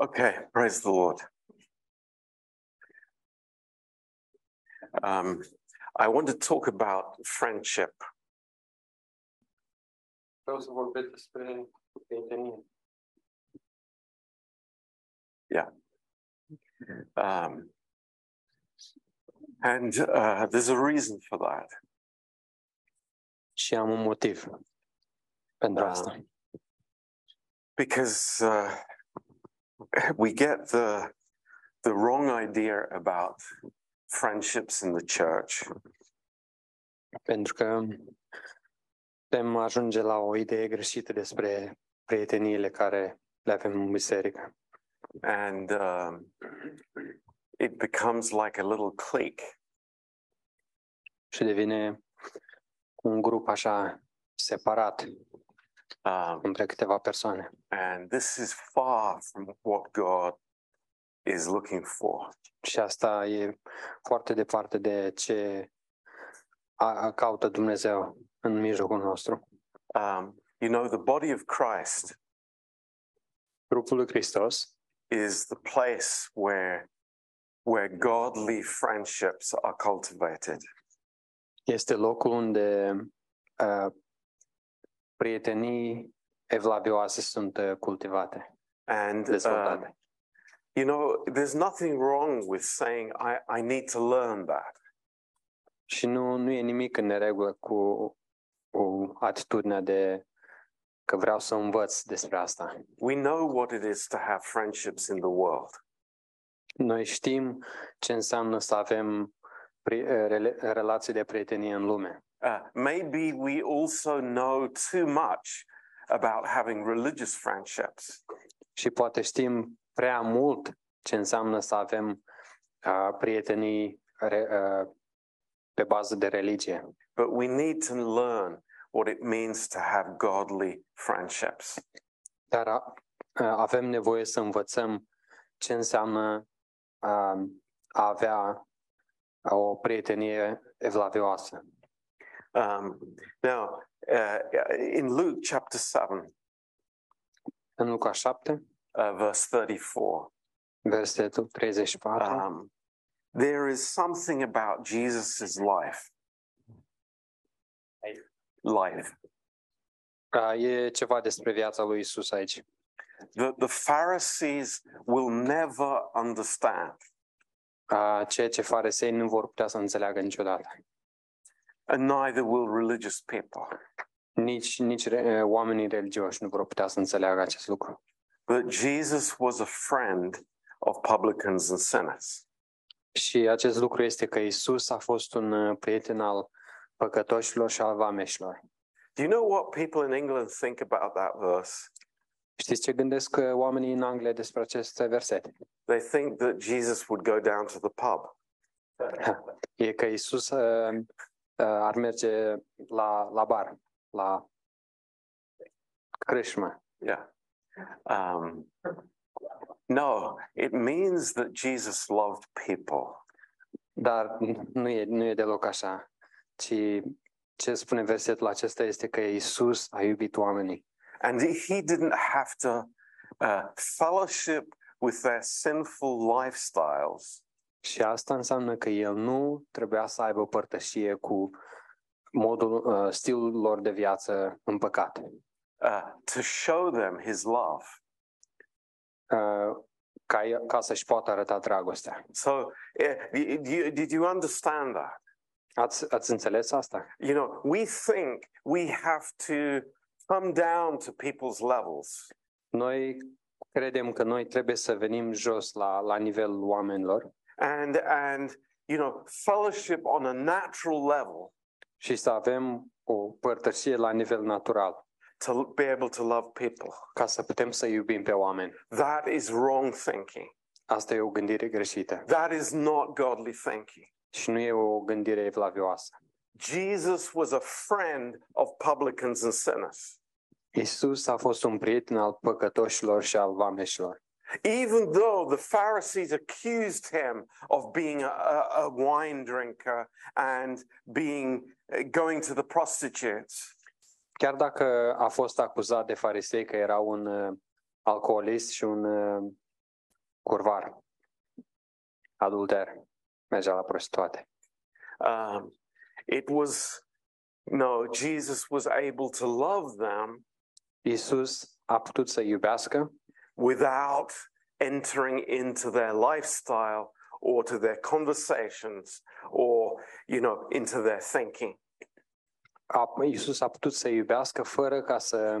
Okay, praise the Lord. Um, I want to talk about friendship. Vreau să vorbesc despre prietenie. Um, and uh, there's a reason for that. Și am un motiv pentru Ah. asta. Because uh, we get the, the wrong idea about friendships in the church. Pentru că putem ajunge la o idee greșită despre prieteniile care le avem în biserică. And um, it becomes like a little clique. Și devine un grup așa separat Um, între câteva persoane. and this is far from what God is looking for. Și asta e foarte departe de ce a, a caută Dumnezeu în mijlocul nostru. Um, you know, the body of Christ Grupul lui Hristos is the place where where godly friendships are cultivated. este locul unde uh, prietenii evlavioase sunt uh, cultivate, And um, dezvoltate. you know, there's nothing wrong with saying I, I need to learn that. Și nu, nu e nimic în neregulă cu, cu atitudinea de că vreau să învăț despre asta. We know what it is to have friendships in the world. Noi știm ce înseamnă să avem pri, uh, rele, relații de prietenie în lume. Uh, maybe we also know too much about having religious friendships. Și poate știm prea mult ce înseamnă să avem uh, prietenii re, uh, pe bază de religie. But we need to learn what it means to have godly friendships. Dar a, a- avem nevoie să învățăm ce înseamnă a, a avea o prietenie evlavioasă. Um, now, uh, in Luke chapter 7, În Luca 7, uh, verse 34, versetul 34, um, there is something about Jesus' life. Life. a, e ceva despre viața lui Isus aici. The, the Pharisees will never understand, A, ceea ce farisei nu vor putea să înțeleagă niciodată. And neither will religious people. Nici, nici re, oamenii religioși nu vor putea să înțeleagă acest lucru. That Jesus was a friend of publicans and sinners. Și acest lucru este că Isus a fost un uh, prieten al păcătoșilor și al vameșilor. Do you know what people in England think about that verse? Știți ce gândesc uh, oamenii în Anglia despre acest verset? They think that Jesus would go down to the pub. E că Isus uh, uh, ar merge la, la bar, la crâșmă. Yeah. Um, no, it means that Jesus loved people. Dar nu e, nu e deloc așa. Ci ce spune versetul acesta este că Isus a iubit oamenii. And he didn't have to uh, fellowship with their sinful lifestyles Și asta înseamnă că El nu trebuia să aibă părtășie cu modul, uh, stilul lor de viață în păcat. uh, to show them his love. Uh, ca, ca să-și poată arăta dragostea. So, eh, y- y- did you understand that? Ați, ați înțeles asta? You know, we think we have to come down to people's levels. Noi credem că noi trebuie să venim jos la, la nivelul oamenilor and and you know fellowship on a natural level. Și să avem o părtășie la nivel natural, to be able to love people. Ca să putem să iubim pe oameni. that is wrong thinking. Asta e o gândire greșită. That is not godly thinking. Și nu e o gândire evlavioasă. jesus was a friend of publicans and sinners. Isus a fost un prieten al păcătoșilor și al vameșilor. Even though the pharisees accused him of being a, a, wine drinker and being going to the prostitutes. Chiar dacă a fost acuzat de farisei că era un uh, alcoolist și un uh, curvar, adulter, mergea la prostituate. Um, it was, no, Jesus was able to love them. Isus a putut să iubească without entering into their lifestyle or to their conversations or, you know, into their thinking. a, Isus a putut să iubească fără ca să,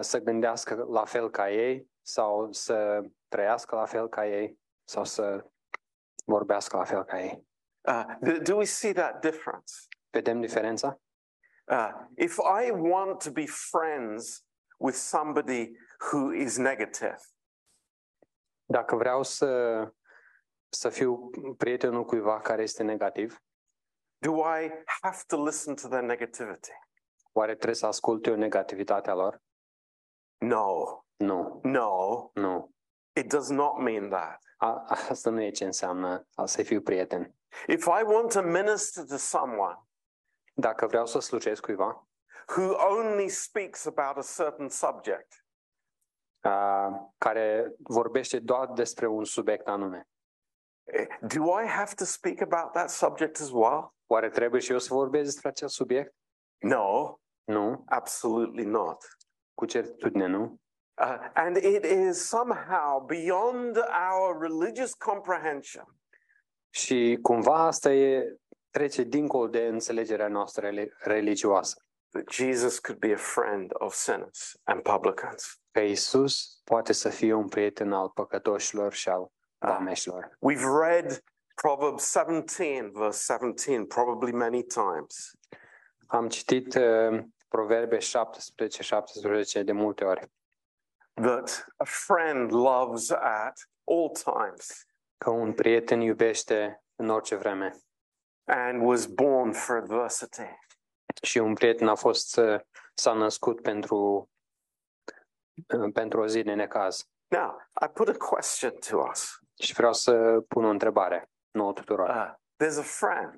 să gândească la fel ca ei sau să trăiască la fel ca ei sau să vorbească la fel ca ei. Uh, do, do we see that difference? Vedem diferența? Uh, if I want to be friends with somebody who is negative, Dacă vreau să, să fiu prietenul cuiva care este negativ, do I have to listen to their negativity? oare trebuie să ascult eu negativitatea lor? No, Nu, no, nu. it does not mean that. A, asta nu e ce înseamnă a să fiu prieten. If I want to minister to someone Dacă vreau să slujesc cuiva who only speaks about a certain subject, a, care vorbește doar despre un subiect anume, eh, do I have to speak about that subject as well? oare trebuie și eu să vorbesc despre acest subiect? No, Nu, absolutely not. cu certitudine nu. Uh, and it is somehow beyond our religious comprehension Și cumva asta e trece dincolo de înțelegerea noastră reli- religioasă. That Jesus could be a friend of sinners and publicans. Că Isus poate să fie un prieten al păcătoșilor și al vameșilor. We've read Proverbs 17, verse 17, probably many times. Am citit uh, Proverbe 17, 17 de multe ori. that a friend loves at all times Că un prieten iubește în orice vreme. and was born for adversity. Și un prieten a fost, uh, s-a născut pentru, uh, pentru o zi de necaz. Now, I put a question to us. Și vreau să pun o întrebare nouă tuturor. Uh, there's a friend,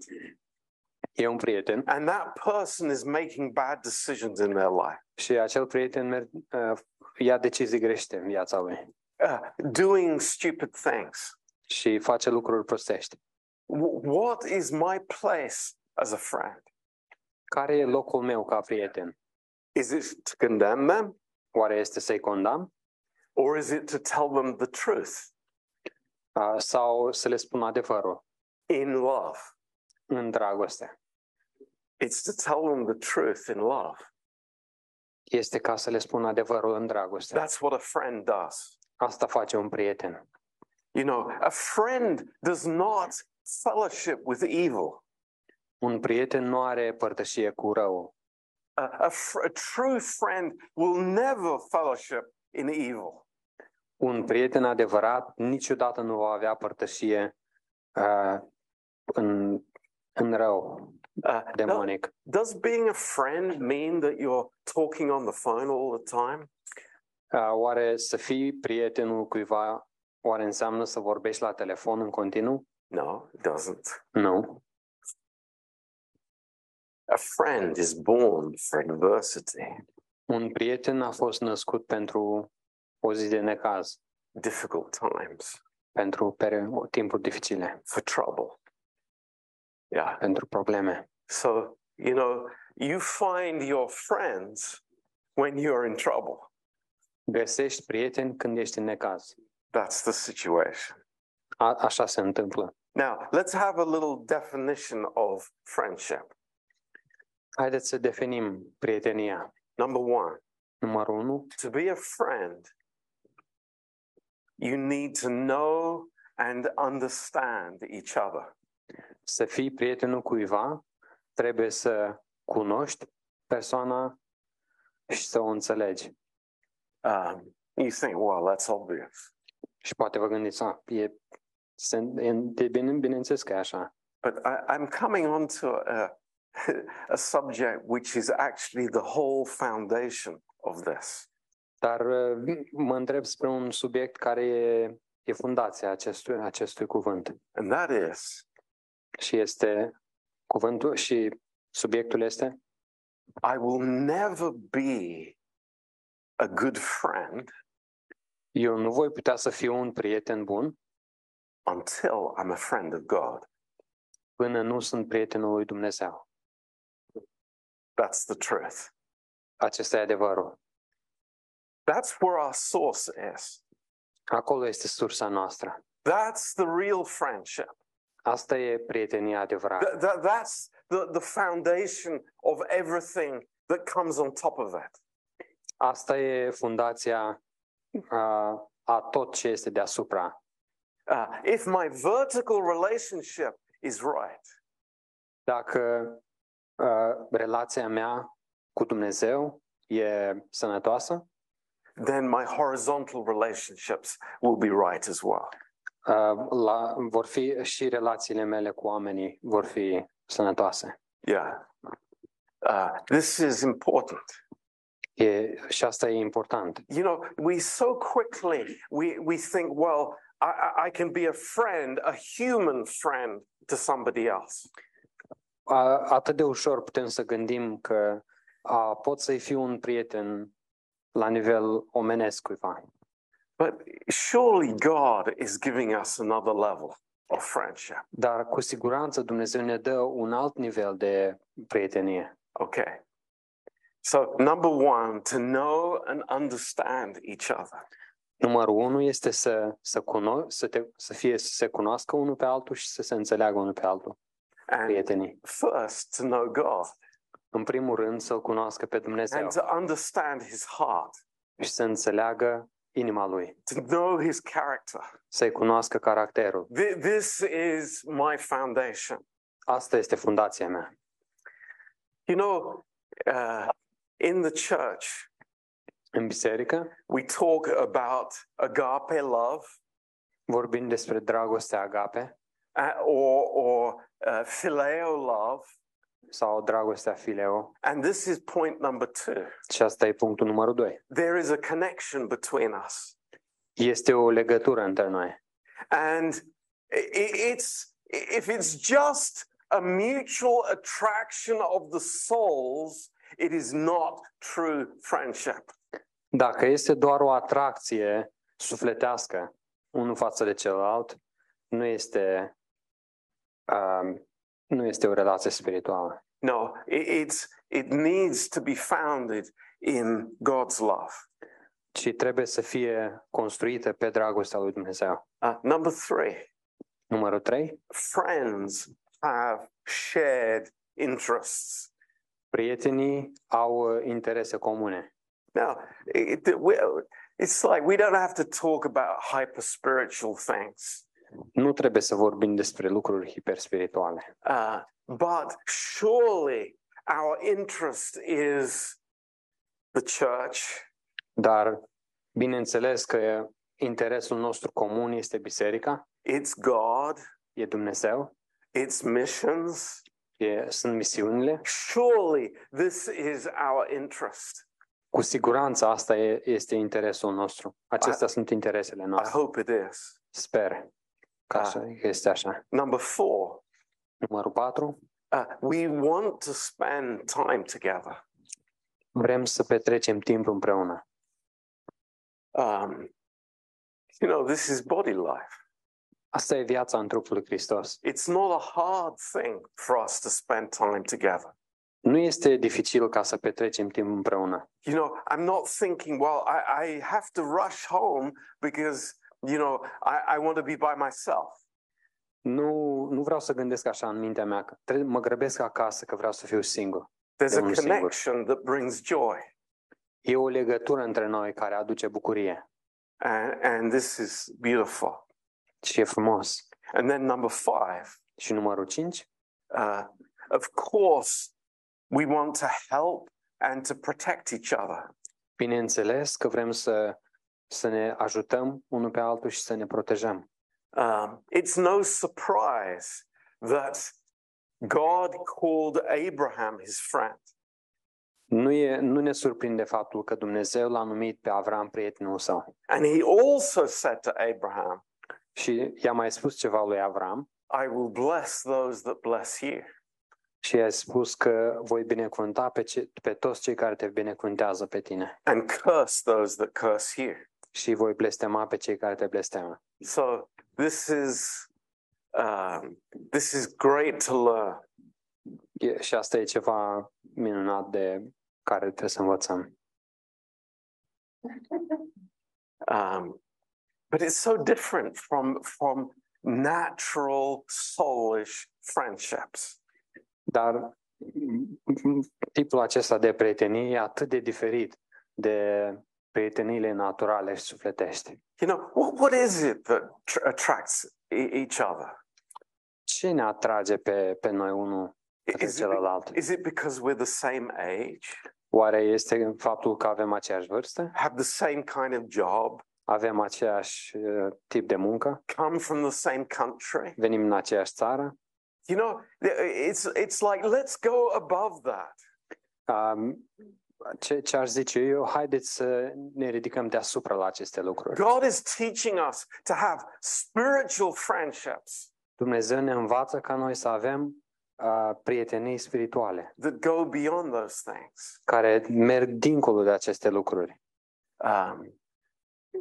E un prieten and that person is making bad decisions in their life, și acel prieten mer- uh, ia decizii greșite în viața lui uh, doing stupid things. și face lucruri prostești. W- what is my place as a friend? Care e locul meu ca prieten? Is it to condemn them, Oare este să-i condamn or is it to tell them the truth uh, sau să le spun adevărul in love? în dragoste? It's to tell them the truth in love. Este ca să le spun adevărul în dragoste. That's what a friend does. Asta face un prieten. You know, a friend does not fellowship with evil. Un prieten nu are părtășie cu rău. A, a, fr- a true friend will never fellowship in evil. Un prieten adevărat niciodată nu va avea părtășie uh, în, în rău Uh, do- demonic. does being a friend mean that you're talking on the phone all the time? Uh, oare să fii prietenul cuiva, oare înseamnă să vorbești la telefon în continuu? No, it doesn't. Nu. A friend is born for adversity, Un prieten a fost născut pentru o zi de necaz, difficult times, pentru timpuri dificile, for trouble. Yeah. pentru probleme. So, you know, you find your friends when you're in trouble. Găsești prieteni când ești în necaz. That's the situation. A, așa se întâmplă. Now, let's have a little definition of friendship. Haideți să definim prietenia. Number one, Numărul 1. to be a friend, you need to know and understand each other. Să fii prietenul cuiva, trebuie să cunoști persoana și să o înțelegi. Um, you think, well, that's obvious. Și poate vă gândiți, a, e, se, e de bine, bineînțeles că e așa. But I, I'm coming on to a, a subject which is actually the whole foundation of this. Dar uh, mă întreb spre un subiect care e, e fundația acestui, acestui cuvânt. And that is Și este cuvântul și subiectul este I will never be a good friend Eu nu voi putea să fiu un prieten bun until I'm a friend of God. până nu sunt prietenul lui Dumnezeu. That's the truth. Acesta e adevărul. That's where our source is. Acolo este sursa noastră. That's the real friendship. Asta e prietenia adevărată. Th- th- that's the, the foundation of everything that comes on top of it. Asta e fundația a, a tot ce este deasupra. Uh, if my vertical relationship is right, Dacă a, relația mea cu Dumnezeu e sănătoasă, then my horizontal relationships will be right as well. a, la, vor fi și relațiile mele cu oamenii vor fi sănătoase. Yeah. Uh, this is important. E, și asta e important. You know, we so quickly we, we think, well, I, I- I can be a friend, a human friend to somebody else. A, atât de ușor putem să gândim că a, pot să-i fiu un prieten la nivel omenesc cuiva. But surely God is giving us another level of friendship. Dar cu siguranță Dumnezeu ne dă un alt nivel de prietenie. Okay. So, number one, to know and understand each other. Numărul unu este să, să, cuno- să, te, să fie să se cunoască unul pe altul și să se înțeleagă unul pe altul, And prietenii. first, to know God În primul rând să-L cunoască pe Dumnezeu and to understand his heart, și să înțeleagă inima Lui, to know his character. să-i cunoască caracterul. Th- This is my foundation. Asta este fundația mea. You know, uh, in the church, În biserică we talk about agape love vorbim despre dragostea agape uh, or, or uh, phileo love. sau dragostea fileo And this is point number two. și asta e punctul numărul doi. There is a connection between us. Este o legătură între noi. And i- i- it's, if it's just a mutual attraction of the souls, it is not true friendship. Dacă este doar o atracție sufletească unul față de celălalt, nu este, um, nu este o relație spirituală. No, i- it's, it needs to be founded in God's love. Ci trebuie să fie construită pe dragostea lui Dumnezeu. Uh, number three, Numărul 3. friends have shared interests. Prietenii au uh, interese comune. Now, it, it- we- it's like we don't have to talk about hyper spiritual things, Nu trebuie să vorbim despre lucruri hiperspirituale. uh, but surely our interest is the church, Dar, bineînțeles că interesul nostru comun este biserica, it's God, e Dumnezeu, it's missions. e, sunt misiunile. Surely this is our interest. Cu siguranță asta e, este interesul nostru. Acestea sunt interesele I noastre. hope it is. Sper că Ah. este așa. Number four, Numărul 4. uh, we want to spend time together. Vrem să petrecem timp împreună. Um, you know, this is body life. Asta e viața în trupul lui Hristos. It's not a hard thing for us to spend time together. Nu este dificil ca să petrecem timp împreună. You know, I'm not thinking, well, I, I have to rush home because, you know, I, I want to be by myself. Nu, nu vreau să gândesc așa în mintea mea, că trebuie, mă grăbesc acasă că vreau să fiu singur. There's a unul singur. connection that brings joy. E o legătură între noi care aduce bucurie And, and this is beautiful. și e frumos. And then number five, Și numărul 5, uh, of course, we want to help and to protect each other. bineînțeles că vrem să, să ne ajutăm unul pe altul și să ne protejăm. Um, it's no surprise that God called Abraham his friend. Nu, e, nu ne surprinde faptul că Dumnezeu l-a numit pe Avram prietenul său. And he also said to Abraham, Și i-a mai spus ceva lui Avram I will bless those that bless you. și i-a spus că voi binecuvânta pe, ce, pe toți cei care te binecuvântează pe tine and curse those that curse you. Și voi blestema pe cei care te blesteamă. So this is um, this is great to learn. E, și asta e ceva minunat de care trebuie să învățăm. Um, but it's so different from from natural soulish friendships. Dar mm, tipul acesta de prietenie e atât de diferit de prieteniile naturale și sufletești. You know, what, what is it that tr- attracts e- each other? Ce ne atrage pe, pe noi unul către Is it, celălalt? is it because we're the same age, Oare este faptul că avem aceeași vârstă? have the same kind of job, Avem aceeași uh, tip de muncă? come from the same country? Venim în aceeași țară? You know, it's it's like let's go above that. Um, ce, ce aș zice eu, haideți să ne ridicăm deasupra la aceste lucruri. God is teaching us to have spiritual friendships Dumnezeu ne învață ca noi să avem uh, prietenii spirituale that go beyond those things. care merg dincolo de aceste lucruri. Um,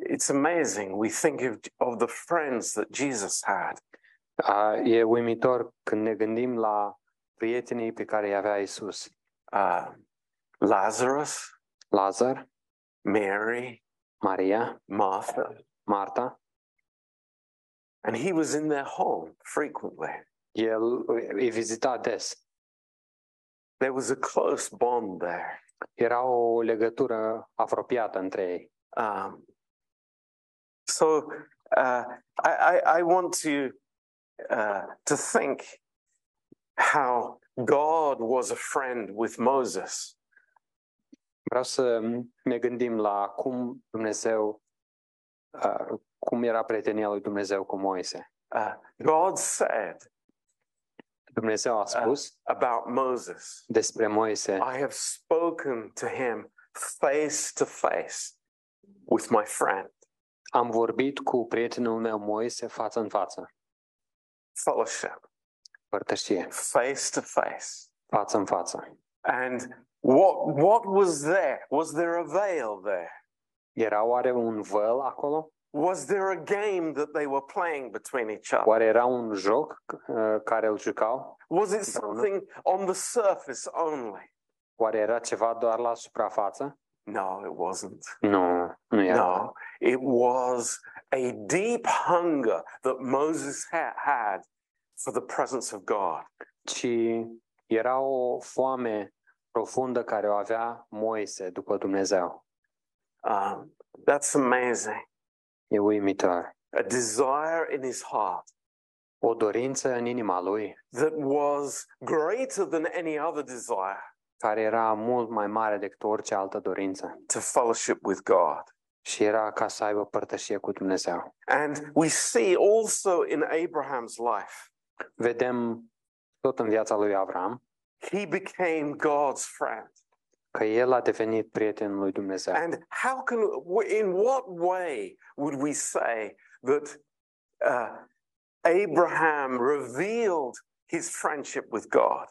it's amazing. We think of, of the friends that Jesus had. Uh, e uimitor când ne gândim la prietenii pe care îi avea Isus. Uh, Lazarus, Lazar, Mary, Maria, Martha, Marta. and he was in their home frequently. El îi vizita des. There was a close bond there. Era o legătură apropiată între ei. Um, so uh, I, I, I want to uh, to think how God was a friend with Moses. Vreau să ne gândim la cum Dumnezeu, uh, cum era prietenia lui Dumnezeu cu Moise. Uh, God said Dumnezeu a spus about Moses, despre Moise, I have spoken to him face to face with my friend. am vorbit cu prietenul meu Moise față în față, Fellowship, părtășie, face to face. față în față. And what what was there? Was there a veil there? Era oare un văl acolo? Was there a game that they were playing between each other? Oare era un joc uh, care îl jucau? Was it something on the surface only? Oare era ceva doar la suprafață? No, it wasn't. Nu, nu era. No, it was a deep hunger that Moses ha- had for the presence of God. Ci era o foame profundă care o avea Moise după Dumnezeu. Um, that's amazing. E uimitor. A desire in his heart O dorință în inima lui that was greater than any other desire care era mult mai mare decât orice altă dorință to fellowship with God. și era ca să aibă părtășie cu Dumnezeu. And we see also in Abraham's life, Vedem tot în viața lui Avram he became God's friend. că el a devenit prietenul lui Dumnezeu. And how can, in what way would we say that uh, Abraham revealed his friendship with God?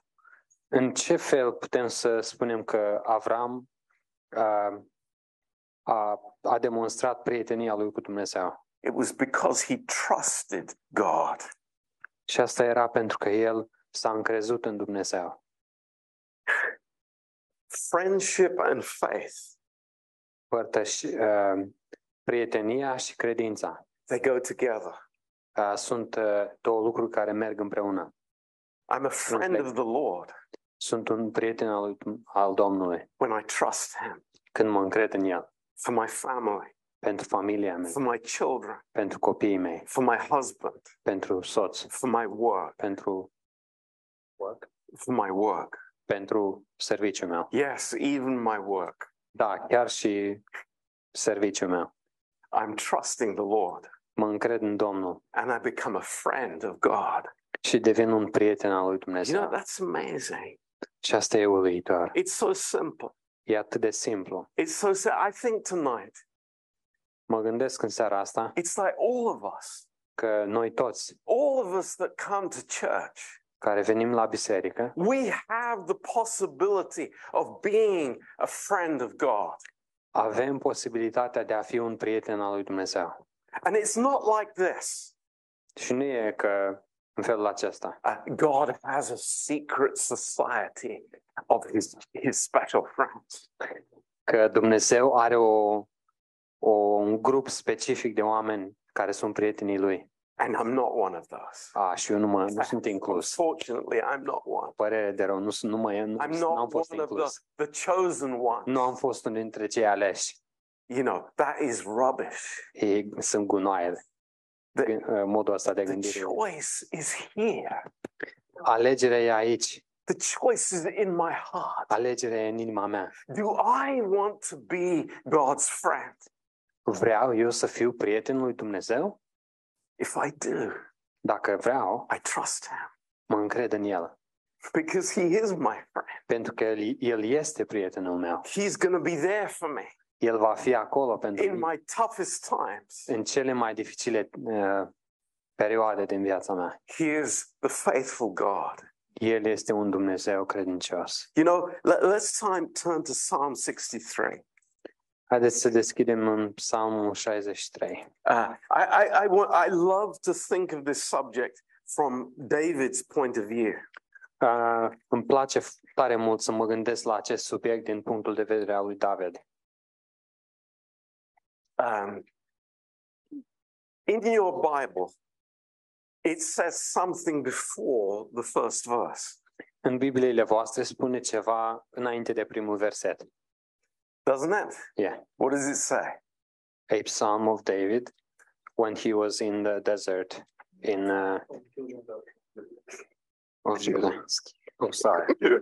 În ce fel putem să spunem că Avram uh, a, a demonstrat prietenia lui cu Dumnezeu? It was because he trusted God. Și asta era pentru că el s-a încrezut în Dumnezeu. Friendship and faith, Părtăși, uh, prietenia și credința. They go together. uh, sunt uh, două lucruri care merg împreună. I'm a friend of the Lord. Sunt un prieten al, al Domnului. When I trust him. Când mă încred în El, for my family, pentru familia mea, for my children, pentru copiii mei, for my husband, pentru soț, for my work, pentru work, for my work. Pentru serviciul meu. Yes, even my work. Da, chiar și serviciul meu. I'm trusting the Lord Mă încred în Domnul and I become a friend of God. și devin un prieten al lui You Dumnezeu. know, that's amazing. Și asta e uluitor. It's so simple. E atât de simplu. It's so si- I think tonight, Mă gândesc în seara asta it's like all of us, că noi toți all of us that come to church, care venim la biserică, we have the possibility of being a friend of God. Avem posibilitatea de a fi un prieten al lui Dumnezeu. And it's not like this. Și nu e că în felul acesta. Uh, God has a secret society of his, his special friends. Că Dumnezeu are o, o, un grup specific de oameni care sunt prietenii lui. And I'm not one of those. A, și eu nu, mă, nu sunt inclus. Unfortunately, I'm not one. Părere de rău, nu, sunt- nu, mă, nu, I'm nu am not fost one of the, inclus. the chosen ones. Nu am fost unul dintre cei aleși. You know, that is rubbish. Ei sunt gunoaie. The, Gâ- Modul ăsta de the gândire. choice is here. Alegerea e aici. The choice is in my heart. Alegerea e în inima mea. Do I want to be God's friend? Vreau eu să fiu prietenul lui Dumnezeu? If I do, Dacă vreau, I trust Him mă încred în El. because He is my friend. Pentru că El, el este prietenul meu. He's going to be there for me El va fi acolo pentru in mine my toughest times. în cele mai dificile uh, perioade din viața mea. He is the faithful God. El este un Dumnezeu credincios. You know, let, us time turn to Psalm 63. Haideți să deschidem în Psalmul 63. Uh, I, I, I, want, I love to think of this subject from David's point of view. Uh, îmi place f- tare mult să mă gândesc la acest subiect din punctul de vedere al lui David. Um, in your Bible, it says something before the first verse, În Bibliile voastre spune ceva înainte de primul verset. Doesn't it? Yeah. What does it say? A psalm of David when he was in the desert in uh, of Judah. Oh, sorry.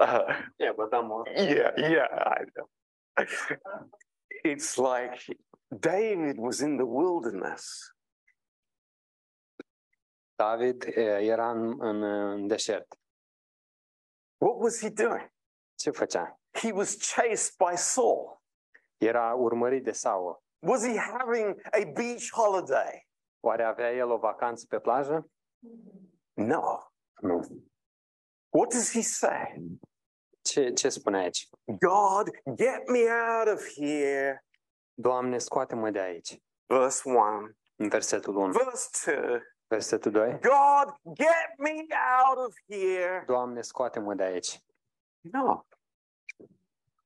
Uh, Yeah, but I'm on. yeah, yeah, I know. It's like David was in the wilderness David eh, era în, în, în deșert. What was he doing? Ce făcea? He was chased by Saul. Era urmărit de Saul. Was he having a beach holiday? Oare avea el o vacanță pe plajă? No. Nu. What does he say? Ce, ce spune aici? God, get me out of here. Doamne, scoate-mă de aici. Verse 1. În versetul 1. Verse 2. Versetul 2. God, get me out of here. Doamne, scoate-mă de aici. No.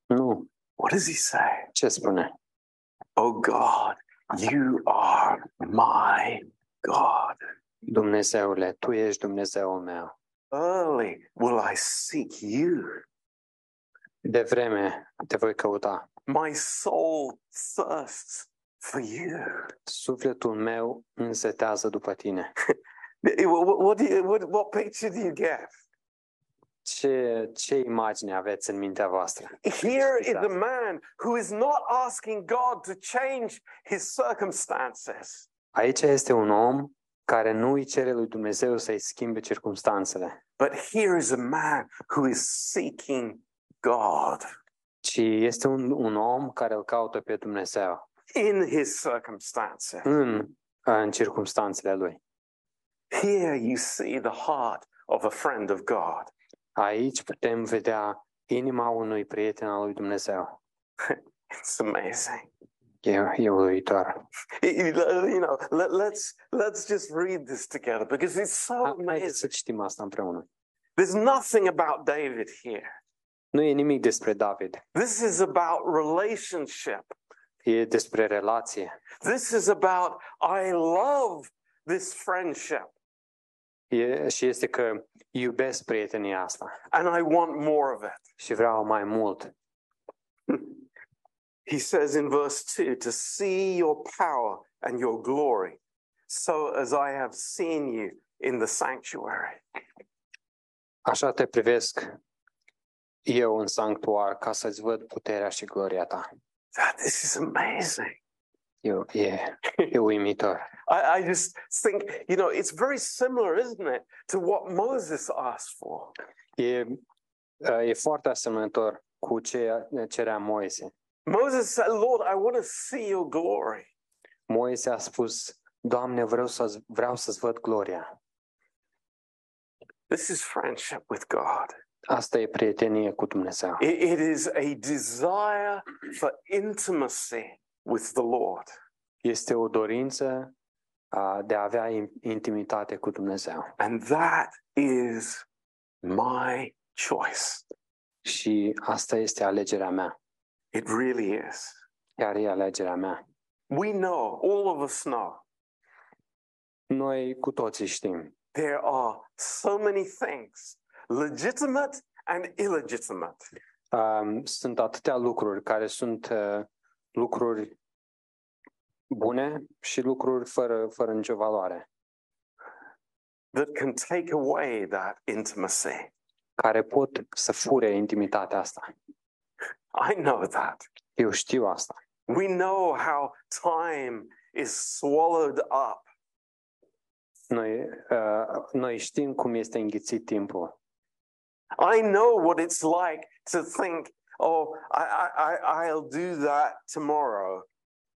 Nu. What does he say? Ce spune? Oh God, you are my God. Dumnezeule, Tu ești Dumnezeul meu. Early will I seek you. De vreme te voi căuta. My soul thirsts for you. Sufletul meu însetează după tine. What, what, do you, what, what picture do you get? Ce, ce imagine aveți în mintea voastră? Here is a man who is not asking God to change his circumstances. Aici este un om care nu îi cere lui Dumnezeu să-i schimbe circumstanțele, But here is a man who is seeking God ci este un, un om care îl caută pe Dumnezeu in his circumstances. în, în circumstanțele lui. Here you see the heart of a friend of God. Aici putem vedea inima unui prieten al lui Dumnezeu. It's amazing. E, e uluitor. You know, let, let's let's just read this together because it's so amazing. să citim asta împreună. There's nothing about David here. Nu e nimic despre David. This is about relationship. E despre relație. This is about I love this friendship E, și este că iubesc prietenia asta and I want more of it. și vreau mai mult. He says in verse 2 to see your power and your glory, so as I have seen you in the sanctuary. Așa te privesc eu în sanctuar ca să-ți văd puterea și gloria ta. That this is amazing. E uimitor. I, I just think, you know, it's very similar, isn't it, to what Moses asked for. E, e foarte asemănător cu ce cerea Moise. Moses said, Lord, I want to see your glory. Moise a spus, Doamne, vreau, să vreau să-ți văd gloria. This is friendship with God. Asta e prietenie cu Dumnezeu. It, it is a desire for intimacy with the Lord. Este o dorință a, de a avea in- intimitate cu Dumnezeu. And that is my choice. Și asta este alegerea mea. It really is. Chiar e alegerea mea. We know, all of us know, Noi cu toții știm. there are so many things, legitimate and illegitimate. Um, sunt atâtea lucruri care sunt uh, lucruri bune și lucruri fără, fără nicio valoare, that can take away that intimacy. care pot să fure intimitatea asta. I know that. Eu știu asta. We know how time is swallowed up Noi, uh, noi știm cum este înghițit timpul. I know what it's like to think, oh, I, I, I, I'll do that tomorrow,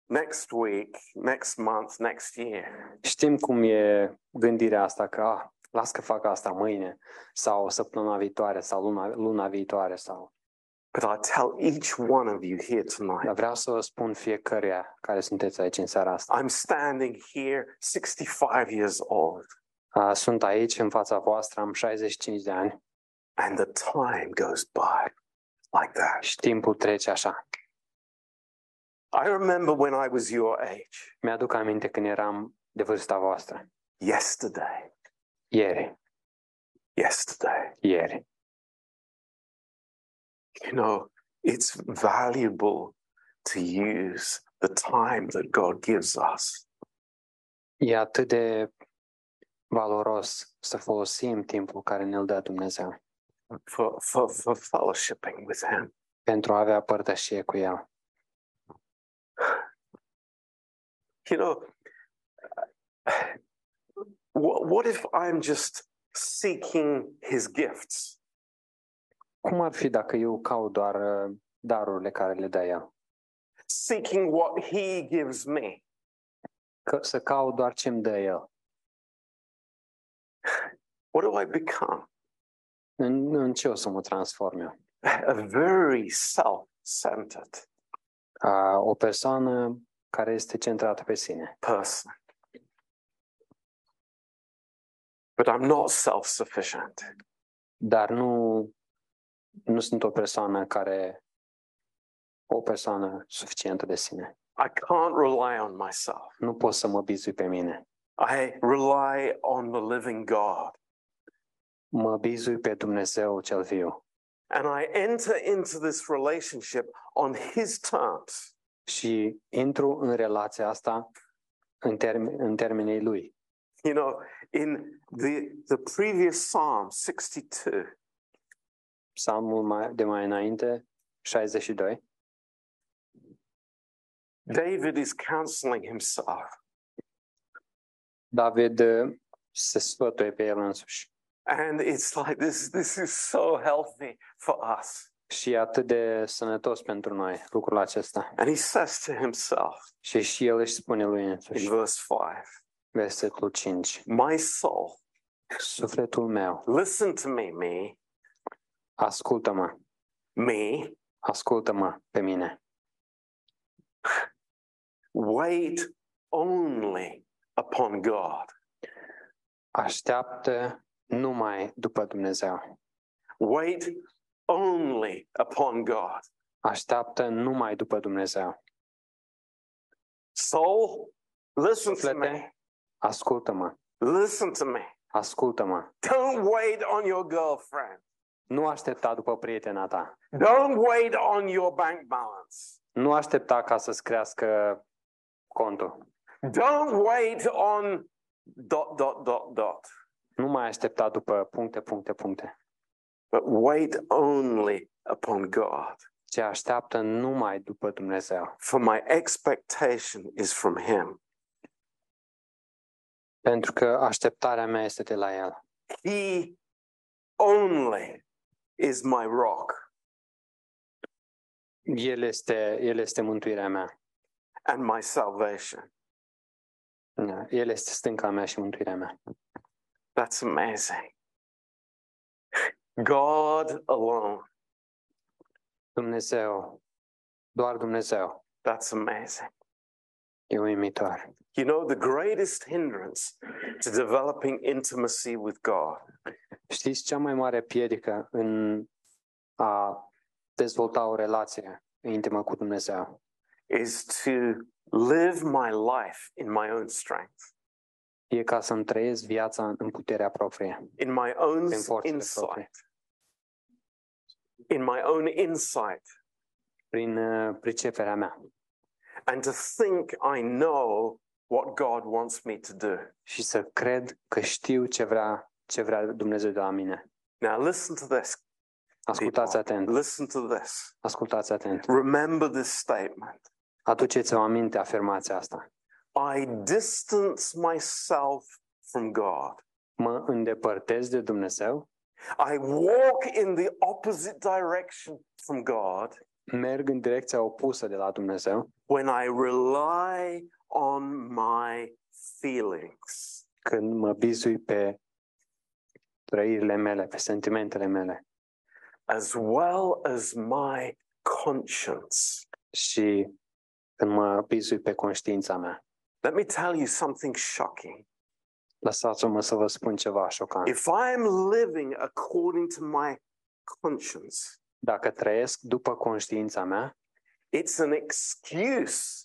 next week, next month, next year. Știm cum e gândirea asta că ah, las că fac asta mâine sau săptămâna viitoare sau luna, luna viitoare sau But I tell each one of you here tonight, dar vreau să vă spun fiecăruia care sunteți aici în seara asta. I'm standing here 65 years old, Uh, sunt aici în fața voastră, am 65 de ani and the time goes by like that. și timpul trece așa. I remember when I was your age, Mi-aduc aminte când eram de vârsta voastră. yesterday, Ieri, yesterday. ieri. You know, it's valuable to use the time that God gives us. E atât de valoros să folosim timpul care ne-l dă Dumnezeu for, for, for fellowshipping with Him. pentru a avea părtășie cu El. You know, what, what if I'm just seeking His gifts? Cum ar fi dacă eu caut doar uh, darurile care le dă El? Seeking what He gives me? Că, să caut doar ce îmi dă El. What do I become? În, în ce o să mă transform eu? A very self centered A, o persoană care este centrată pe sine. person. But I'm not self sufficient. Dar nu, nu sunt o persoană care o persoană suficientă de sine. I can't rely on myself. Nu pot să mă bizui pe mine. I rely on the living God. Mă bizui pe Dumnezeu cel viu And I enter into this relationship on His terms. și intru în relația asta în, term- în termenii lui. You know, in the, the previous Psalm 62, Psalmul mai, de mai înainte, 62, David is counseling himself. David uh, se sfătuie pe el însuși. And it's like this this is so healthy for us. Și e atât de sănătos pentru noi lucrul acesta. And he says to himself Și și el își spune lui in însuși, verse 5, versetul 5, My soul, Sufletul meu, listen to me, me, ascultă-mă, me, ascultă-mă pe mine. wait only upon God. Așteaptă numai după Dumnezeu. Wait only upon God. Așteaptă numai după Dumnezeu. Soul, listen to me. Suflete, ascultă-mă, Listen to me. ascultă-mă. Don't wait on your girlfriend. Nu aștepta după prietena ta. Don't wait on your bank balance. Nu aștepta ca să-ți crească contul. Don't wait on dot, dot, dot, dot. Nu mai aștepta după puncte, puncte, puncte. But wait only upon God. ci așteaptă numai după Dumnezeu. For my expectation is from Him. Pentru că așteptarea mea este de la El. He only is my rock El este, El este mântuirea mea. and my salvation. Da, El este stânca mea și mântuirea mea. That's amazing. God alone. Dumnezeu, doar Dumnezeu. That's amazing. E uimitor. You know, the greatest hindrance to developing intimacy with God Știți cea mai mare piedică în a dezvolta o relație intimă cu Dumnezeu? is to live my life in my own strength, E ca să-mi trăiesc viața în puterea proprie, in my own prin forțele insight, proprii, in my own insight, prin uh, priceperea mea and to think I know what God wants me to do. și să cred că știu ce vrea, ce vrea Dumnezeu de la mine. Now, listen to this. Ascultați people. atent, Listen to this. ascultați atent. Remember this statement Aduceți-vă aminte afirmația asta. I distance myself from God. Mă îndepărtez de Dumnezeu, I walk in the opposite direction from God merg în direcția opusă de la Dumnezeu when I rely on my feelings. când mă bizui pe trăirile mele, pe sentimentele mele as well as my conscience. și când mă bizui pe conștiința mea. Let me tell you something shocking. Lăsați-mă să vă spun ceva șocant. If I am living according to my conscience, Dacă trăiesc după conștiința mea, it's an excuse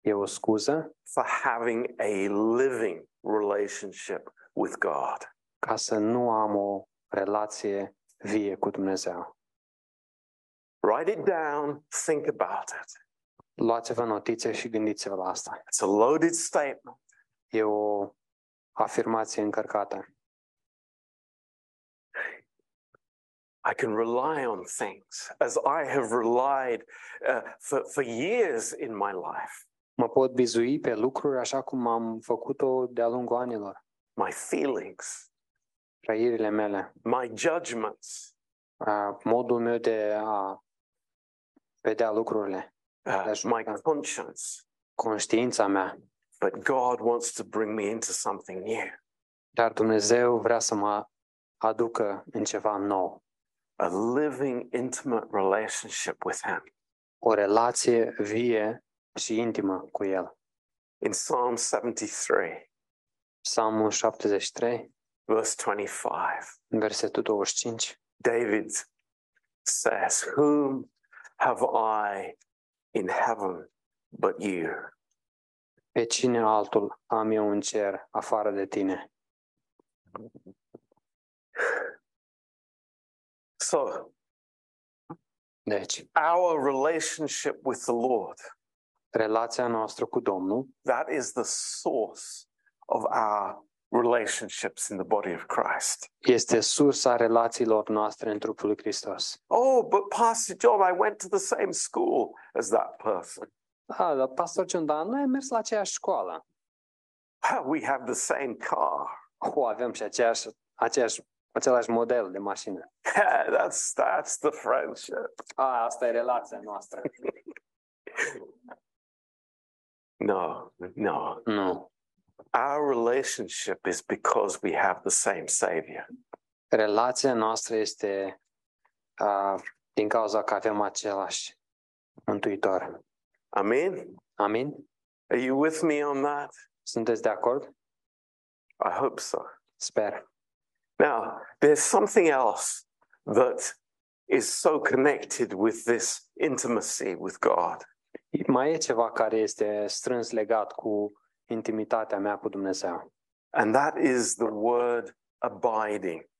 e o scuză for having a living relationship with God. ca să nu am o relație vie cu Dumnezeu. Write it down, think about it. Luați-vă notițe și gândiți-vă la asta. It's a loaded statement. E o afirmație încărcată. I can rely on things as I have relied uh, for, for years in my life. Mă pot bizui pe lucruri așa cum am făcut-o de-a lungul anilor. My feelings, Trăirile mele, my judgments, a, modul meu de a vedea lucrurile, uh, That's my right. conscience. conștiința mea. But God wants to bring me into something new, Dar Dumnezeu vrea să mă aducă în ceva nou. a living, intimate relationship with Him. O relație vie și intimă cu El. In Psalm 73, Psalmul 73, verse 25, versetul 25. David says, Whom have I in heaven but you? Pe cine altul am eu în cer afară de tine? So, Deci, our relationship with the Lord, relația noastră cu Domnul that is the source of our relationships in the body of Christ. este sursa relațiilor noastre în trupul lui Hristos. Oh, but Pastor John, I went to the same school as that person. Da, dar pastor John, dar noi am mers la aceeași școală. We have the same car. O, avem și aceeași, aceeași, același model de mașină. that's that's the friendship. A, asta e relația noastră. No, no. Nu. Our relationship is because we have the same Savior. Relația noastră este uh, din cauza că avem același Mântuitor. Amen. Amin? Are you with me on that? Sunteți de acord? I hope so. Sper. Now, there's something else that is so connected with this intimacy with God. Mai e ceva care este strâns legat cu intimitatea mea cu Dumnezeu And that is the word abiding.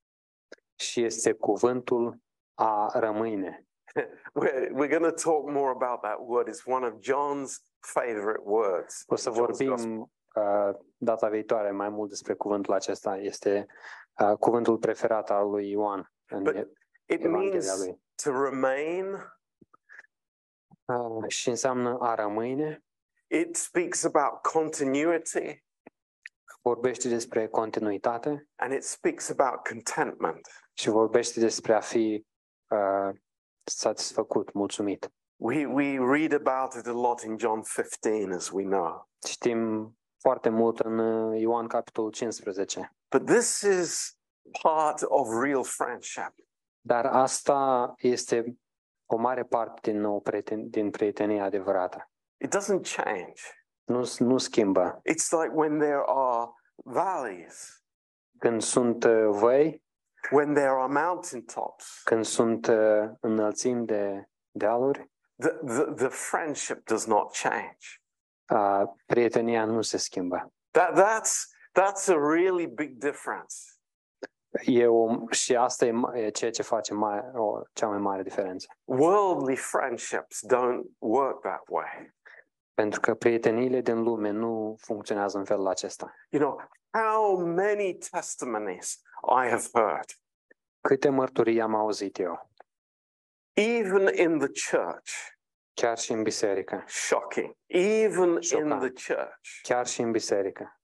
și este cuvântul a rămâne. We're, we're going to talk more about that word. It's one of John's favorite words. O să in John's Gospel. vorbim uh, data viitoare mai mult despre cuvântul acesta. Este uh, cuvântul preferat al lui Ioan în But- E- It Evanghelia means lui. to remain. Uh, și înseamnă a rămâne, It speaks about continuity vorbește despre continuitate and it speaks about contentment. și vorbește despre a fi uh, satisfăcut, mulțumit. We, we read about it a lot in John 15, as we know. Știm foarte mult în uh, Ioan capitolul 15. But this is part of real friendship. Dar asta este o mare parte din, nou prieten, din prietenia adevărată. It doesn't change. Nu, nu schimbă. It's like when there are valleys, Când sunt uh, văi, when there are mountaintops, când sunt uh, înălțimi de dealuri, the, the, the friendship does not change. uh, prietenia nu se schimbă. That, that's, that's a really big difference. E o, și asta e, ma- e ceea ce face mai, o, cea mai mare diferență. Worldly friendships don't work that way. Pentru că prieteniile din lume nu funcționează în felul acesta. You know, how many testimonies I have heard, Câte mărturii am auzit eu, even in the church, chiar și în biserică, shocking, even in Șocant. the church. chiar și în biserică.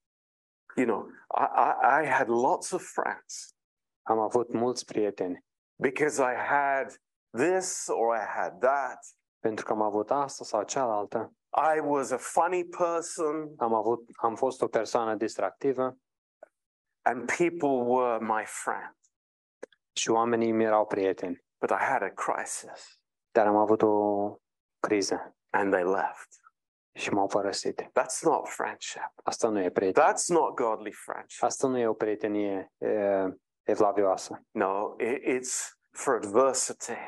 You know, I, I, I had lots of friends Am avut mulți prieteni because I had this or I had that. pentru că am avut asta sau cealaltă. I was a funny person Am, avut, am fost o persoană distractivă and people were my friend. și oamenii mi erau prieteni. But I had a crisis Dar am avut o criză and they left. și m-au părăsit. That's not friendship. Asta nu e prietenie. That's not godly friendship. Asta nu e o prietenie e, evlavioasă. No, it, it's for adversity.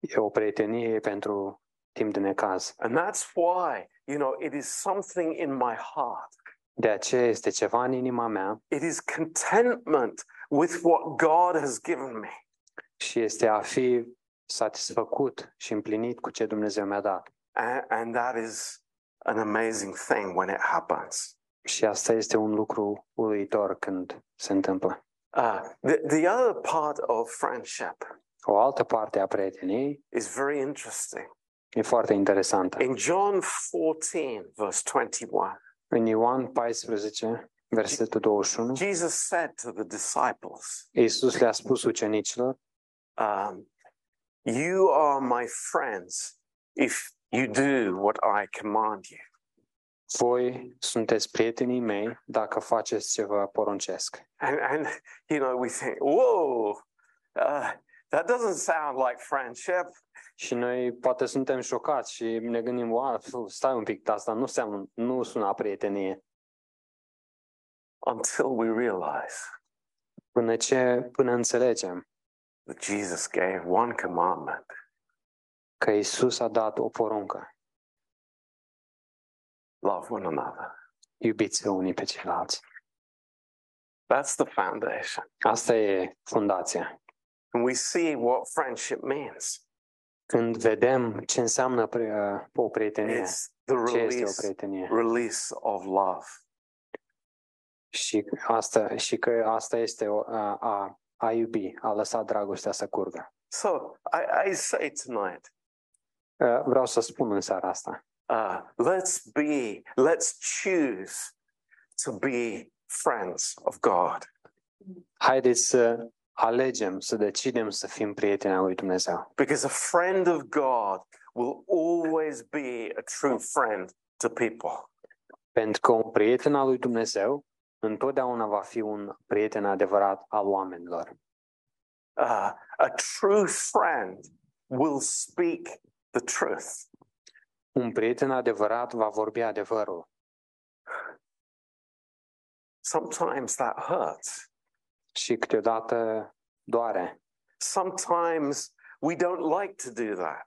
E o prietenie pentru timp de necaz. And that's why, you know, it is something in my heart. De aceea este ceva în inima mea It is contentment with what God has given me. și este a fi satisfăcut și împlinit cu ce Dumnezeu mi-a dat. And, and that is an amazing thing when it happens. Și asta este un lucru uluitor când se întâmplă. Uh, the, the other part of friendship O altă parte a prieteniei is very interesting. E foarte interesantă. In John 14, verse 21, În Ioan 14, versetul 21, Jesus said to the disciples, Iisus le-a spus ucenicilor, um, You are my friends if you do what I command you. voi sunteți prietenii mei dacă faceți ce vă poruncesc. And, and you know, we think, whoa, uh, that doesn't sound like friendship. Și noi poate suntem șocați și ne gândim, wow, stai un pic, asta nu, seamnă, nu sună a prietenie. Until we realize Până ce, până înțelegem that Jesus gave one commandment că Isus a dat o poruncă. love one another. Iubiți unii pe ceilalți. That's the foundation. Asta e fundația. And we see what friendship means Când vedem ce înseamnă pre- uh, o prietenie, it's the ce este o release, prietenie release of love. și asta, și că asta este o, a, a, a iubi, a lăsa dragostea să curgă. So I, I say tonight, Uh, Vreau să spun în seara asta, uh, let's be, let's choose to be friends of God. haideți să alegem, să decidem să fim prieteni al lui Dumnezeu. Because a friend of God will always be a true friend to people. Pentru că un prieten al lui Dumnezeu întotdeauna va fi un prieten adevărat al oamenilor. Uh, a true friend will speak the truth. Un prieten adevărat va vorbi adevărul. Sometimes that hurts. Și câteodată doare. Sometimes we don't like to do that.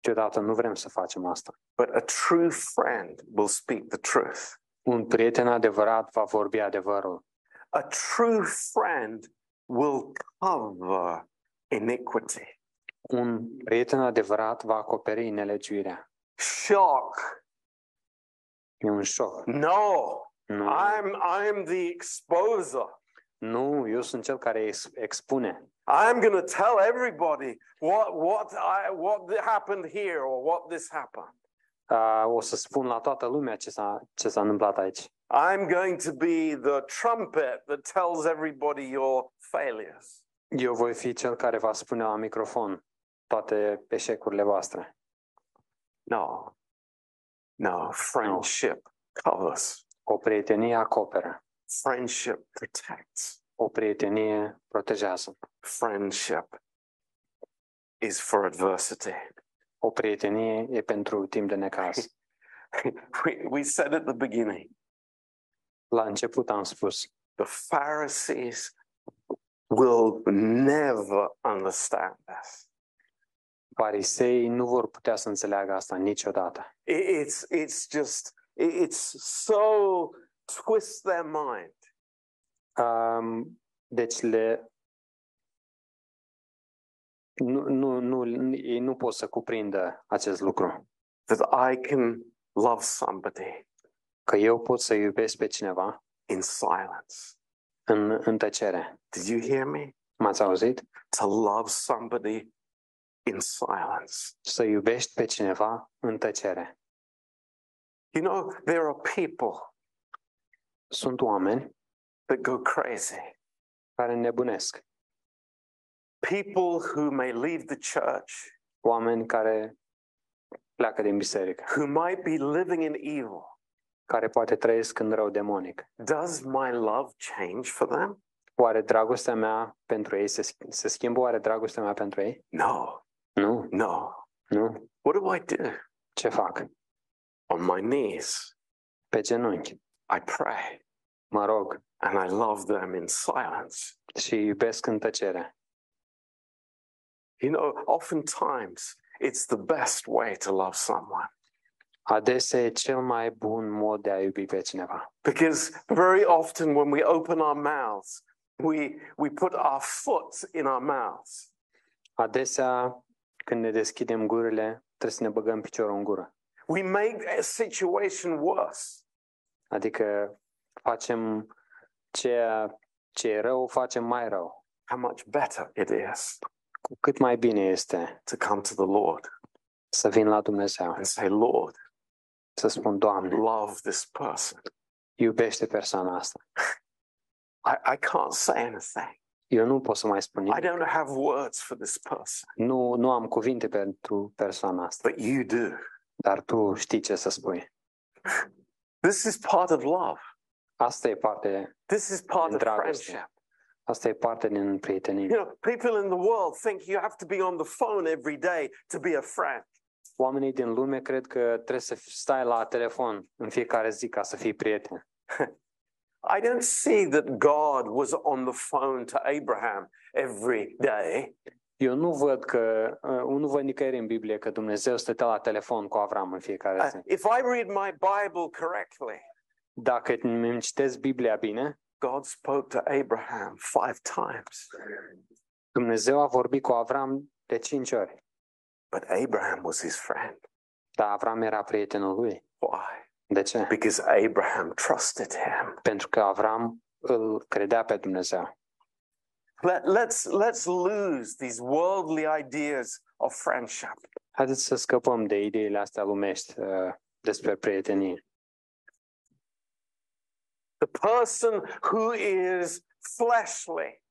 Câteodată nu vrem să facem asta. But a true friend will speak the truth. Un prieten adevărat va vorbi adevărul. A true friend will cover iniquity. Un prieten adevărat va acoperi nelegiuirea. Shock. E un șoc. No, Nu, I'm I'm the exposer. Nu eu sunt cel care ex- expune. I'm going to tell everybody what what I what th- happened here or what this happened. Uh, o să spun la toată lumea ce s-a, ce s-a întâmplat aici. I'm going to be the trumpet that tells everybody your failures. Eu voi fi cel care va spune la microfon toate eșecurile voastre. No. No, friendship covers. O prietenie acoperă. Friendship protects. O prietenie protejează. Friendship is for adversity. O prietenie e pentru timp de necaz. We, we said at the beginning La început am spus, the Pharisees will never understand this. farisei nu vor putea să înțeleagă asta niciodată. It- It's, it's just, it's so twist their mind. Um, deci le nu, nu, nu, ei nu pot să cuprindă acest lucru. that I can love somebody Că eu pot să iubesc pe cineva in silence. în, în tăcere. Did you hear me? M-ați auzit? To love somebody in silence. Să iubești pe cineva în tăcere. You know, there are people Sunt oameni that go crazy, care nebunesc. people who may leave the church, Oameni care pleacă din biserică, who might be living in evil. care poate trăiesc în rău demonic. Does my love change for them? Oare dragostea mea pentru ei se, sch- se schimbă? Oare dragostea mea pentru ei? No, Nu, no. nu. What do I do? Ce fac? On my knees, Pe genunchi. I pray Mă rog and I love them in silence. și îi iubesc în tăcere. You know, oftentimes it's the best way to love someone Adesea e cel mai bun mod de a iubi pe cineva. because very often when we open our mouths, we, we put our foot in our mouths. Adesea, când ne deschidem gurile, trebuie să ne băgăm piciorul în gură. We make a situation worse. Adică facem ceea ce e rău, facem mai rău. How much better it is Cu cât mai bine este to come to the Lord să vin la Dumnezeu, and say, Lord, să spun, Doamne, love this person. iubește persoana asta. I, I can't say anything. Eu nu pot să mai spun I nimic. don't have words for this person, Nu, nu am cuvinte pentru persoana asta, but you do. dar tu știi ce să spui. This is part of love. Asta e parte, This is part Din of dragoste. friendship. asta e parte din prietenie. You know, people in the world think you have to be on the phone every day to be a friend. Oamenii din lume cred că trebuie să stai la telefon în fiecare zi ca să fii prieten. I don't see that God was on the phone to Abraham every day. Eu nu văd că, uh, nu văd nicăieri în Biblie că Dumnezeu stătea la telefon cu Avram în fiecare Uh, zi. if I read my Bible correctly, Dacă îmi citesc Biblia bine, God spoke to Abraham five times, Dumnezeu a vorbit cu Avram de cinci ori, but Abraham was his friend. dar Avram era prietenul lui. Why? De ce? Because Abraham trusted him. Pentru că Avram îl credea pe Dumnezeu. Let, let's, let's lose these worldly ideas of friendship. Haideți să scăpăm de ideile astea lumești uh, despre prietenie. The person who is fleshly,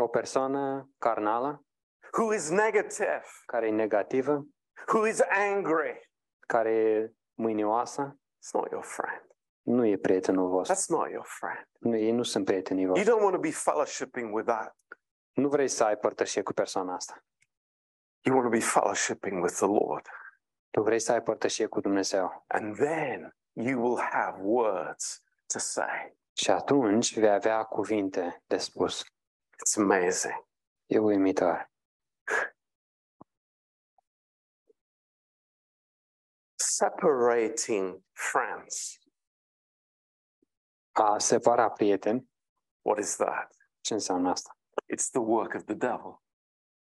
O persoană carnală, who is negative, care e negativă, who is angry, care e mâinioasă, it's not your friend. Nu e prietenul vostru. That's not your friend. Nu, ei nu sunt prietenii You voștri. don't want to be fellowshipping with that. Nu vrei să ai părtășie cu persoana asta. You want to be fellowshipping with the Lord. Tu vrei să ai părtășie cu Dumnezeu. And then you will have words to say. Și atunci vei avea cuvinte de spus. It's amazing. E uimitor. Separating friends. A separa prieteni, What is that? ce înseamnă asta? It's the work of the devil.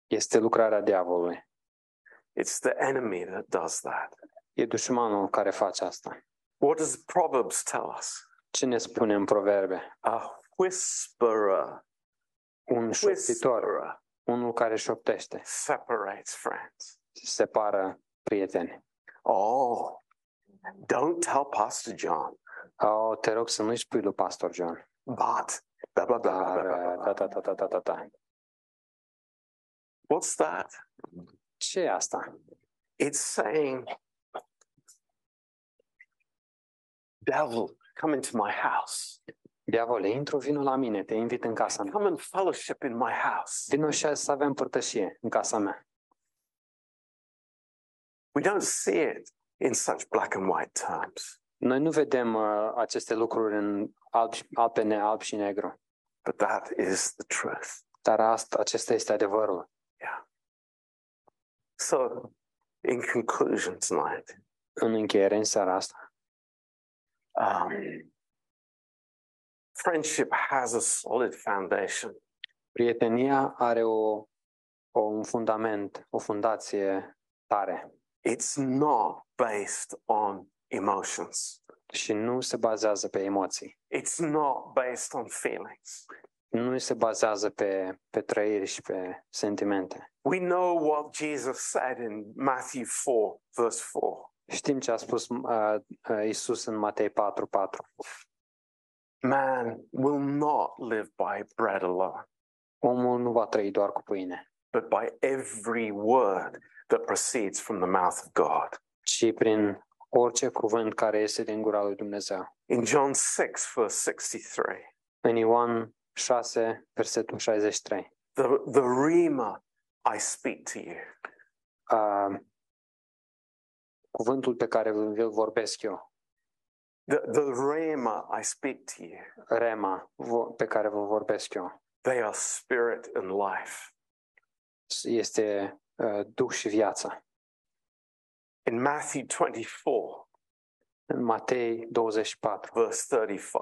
Este lucrarea diavolului. It's the enemy that does that. E dușmanul care face asta. What does Proverbs tell us? Ce ne spune în proverbe? A whisperer, Un șoptitor, whisperer unul care șoptește, separates friends. separă prieteni. Oh, don't tell Pastor John, Oh, te rog să nu-i spui lui Pastor John. but blah, blah, blah, blah, Dar, blah, blah, da, blah. da, da, da, da, da, da. What's that? Ce e asta? It's saying, devil, come into my house. Diavole, intru, vino la mine, te invit în casa mea. Come and fellowship in my house. Vino și să avem părtășie în casa mea. We don't see it in such black and white terms, Noi nu vedem uh, aceste lucruri în alb, alb pe ne, alb și negru, but that is the truth. dar asta, acesta este adevărul. So, in conclusion tonight, În încheiere, în seara asta, um, friendship has a solid foundation. prietenia are o, o, un fundament, o fundație tare It's not based on emotions. și nu se bazează pe emoții. It's not based on feelings. Nu se bazează pe, pe trăiri și pe sentimente. We know what Jesus said in Matthew 4, verse 4. Știm ce a spus uh, Isus în Matei 4, 4. Man will not live by bread alone, Omul nu va trăi doar cu pâine, but by every word that proceeds from the mouth of God. ci prin orice cuvânt care iese din gura lui Dumnezeu. In John 6, verse 63, În Ioan 6, versetul 63. the, the Rema I speak to you, Uh, cuvântul pe care vi-l vorbesc eu, the, the Rema I speak to you, rema vo- pe care vă vorbesc eu, they are spirit and life. este uh, duh și viață. In Matthew 24, În Matei 24, verse 35,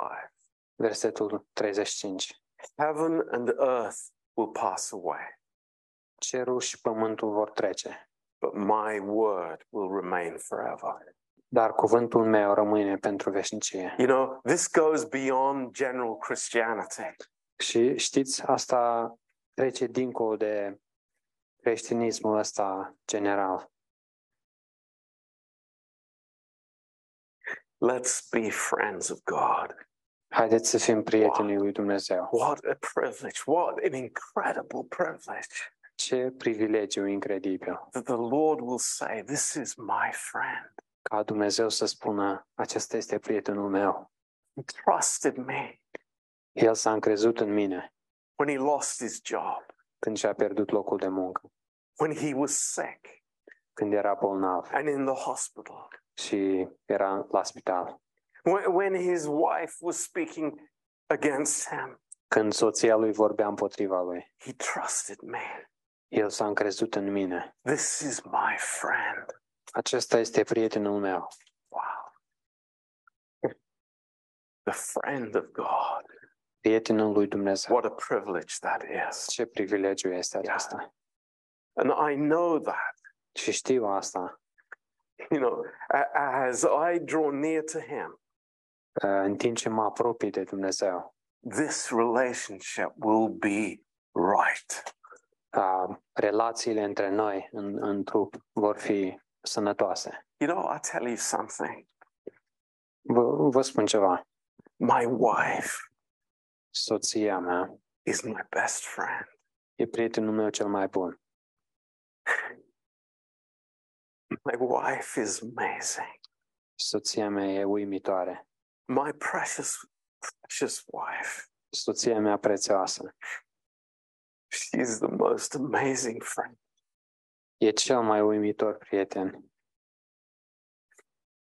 versetul 35. heaven and earth will pass away, Cerul și pământul vor trece, but my word will remain forever. dar cuvântul meu rămâne pentru veșnicie. You know, this goes beyond general Christianity. Și știți, asta trece dincolo de creștinismul ăsta general. Let's be friends of God. Haideți să fim prietenii lui Dumnezeu. What a privilege. What an incredible privilege Ce privilegiu incredibil that the Lord will say, This is my friend. ca Dumnezeu să spună, acesta este prietenul meu. He trusted me El s-a încrezut în mine when he lost his job, când și-a pierdut locul de muncă, when he was sick când era bolnav and in the hospital, și era la spital, when, when his wife was speaking against him. când soția lui vorbea împotriva lui. He trusted me. El s-a încrezut în mine. This is my friend. Acesta este prietenul meu. Wow. The friend of God. Prietenul lui Dumnezeu. What a privilege that is. Ce privilegiu este acesta. And I know that, Și știu asta. you know, a- as I draw near to him, Uh, În timp ce mă apropii de Dumnezeu, this relationship will be right. uh, relațiile între noi în, în trup vor fi sănătoase. You know, I tell you something. Vă, vă spun ceva. My wife Soția mea is my best friend. e prietenul meu cel mai bun. My wife is amazing. Soția mea e uimitoare. My precious, precious wife. Soția mea prețioasă. She's the most amazing friend. E cel mai uimitor prieten.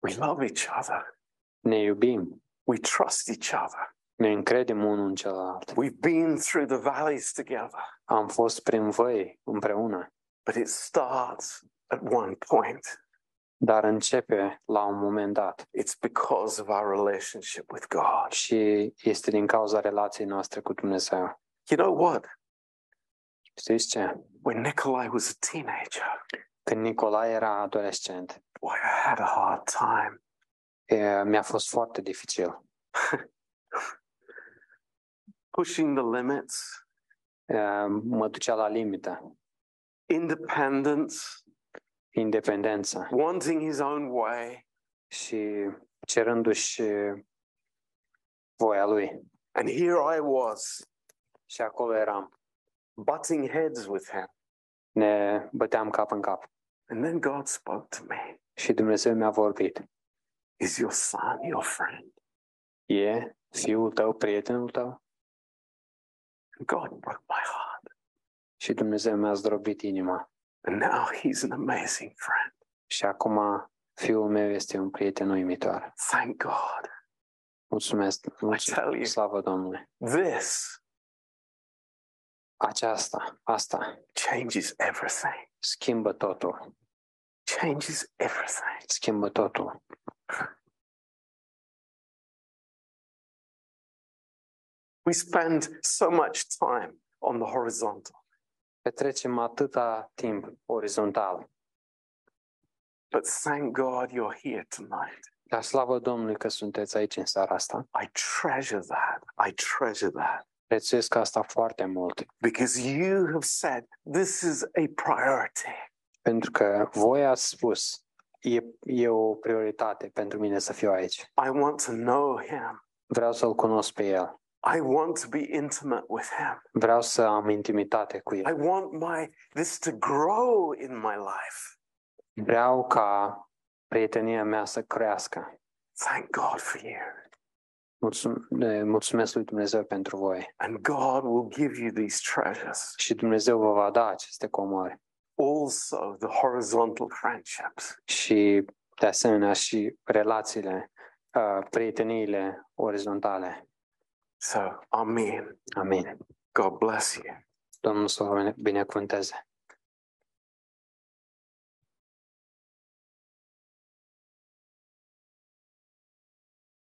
We love each other. Ne iubim. We trust each other. Ne încredem unul în celălalt. We've been through the valleys together, Am fost prin văi împreună, but it starts at one point. dar începe la un moment dat. It's because of our relationship with God. Și este din cauza relației noastre cu Dumnezeu. You know what? Știți ce? When Nikolai was a teenager, Când Nicolae era adolescent, boy, I had a hard time. e, mi-a fost foarte dificil. Pushing the limits, E, Mă ducea la limită. independence, Independență wanting his own way. și cerându-și voia lui. And here I was, Și acolo eram. butting heads with him. Ne băteam cap în cap. And then God spoke to me Și Dumnezeu mi-a vorbit. Is your son your friend? E fiul tău, prietenul tău God broke my heart. și Dumnezeu mi-a zdrobit inima. And now he's an amazing friend. Și acum fiul meu este un prieten uimitor. Thank God. Mulțumesc, tell you. mulțumesc, slavă Domnului. This Aceasta, asta, changes everything. schimbă totul, Changes everything. schimbă totul. We spend so much time on the horizontal, Petrecem atâta timp orizontal. but thank God you're here tonight. Dar slavă Domnului că sunteți aici în seara asta. I treasure that. I treasure that Prețuiesc asta foarte mult, because you have said this is a priority. pentru că voi ați spus, e, e o prioritate pentru mine să fiu aici. I want to know him. Vreau să-L cunosc pe El. I want to be intimate with him. Vreau să am intimitate cu I El. want my this to grow in my life. Vreau ca prietenia mea să crească. Thank God for you. Mulțum- ne- mulțumesc lui Dumnezeu pentru voi. And God will give you these treasures. Și Dumnezeu vă va da aceste comori. Also, the horizontal friendships. Și, de asemenea, și relațiile, uh, prieteniile orizontale. So, Amen. Amin. God bless you. Domnul să vă binecuvânteze.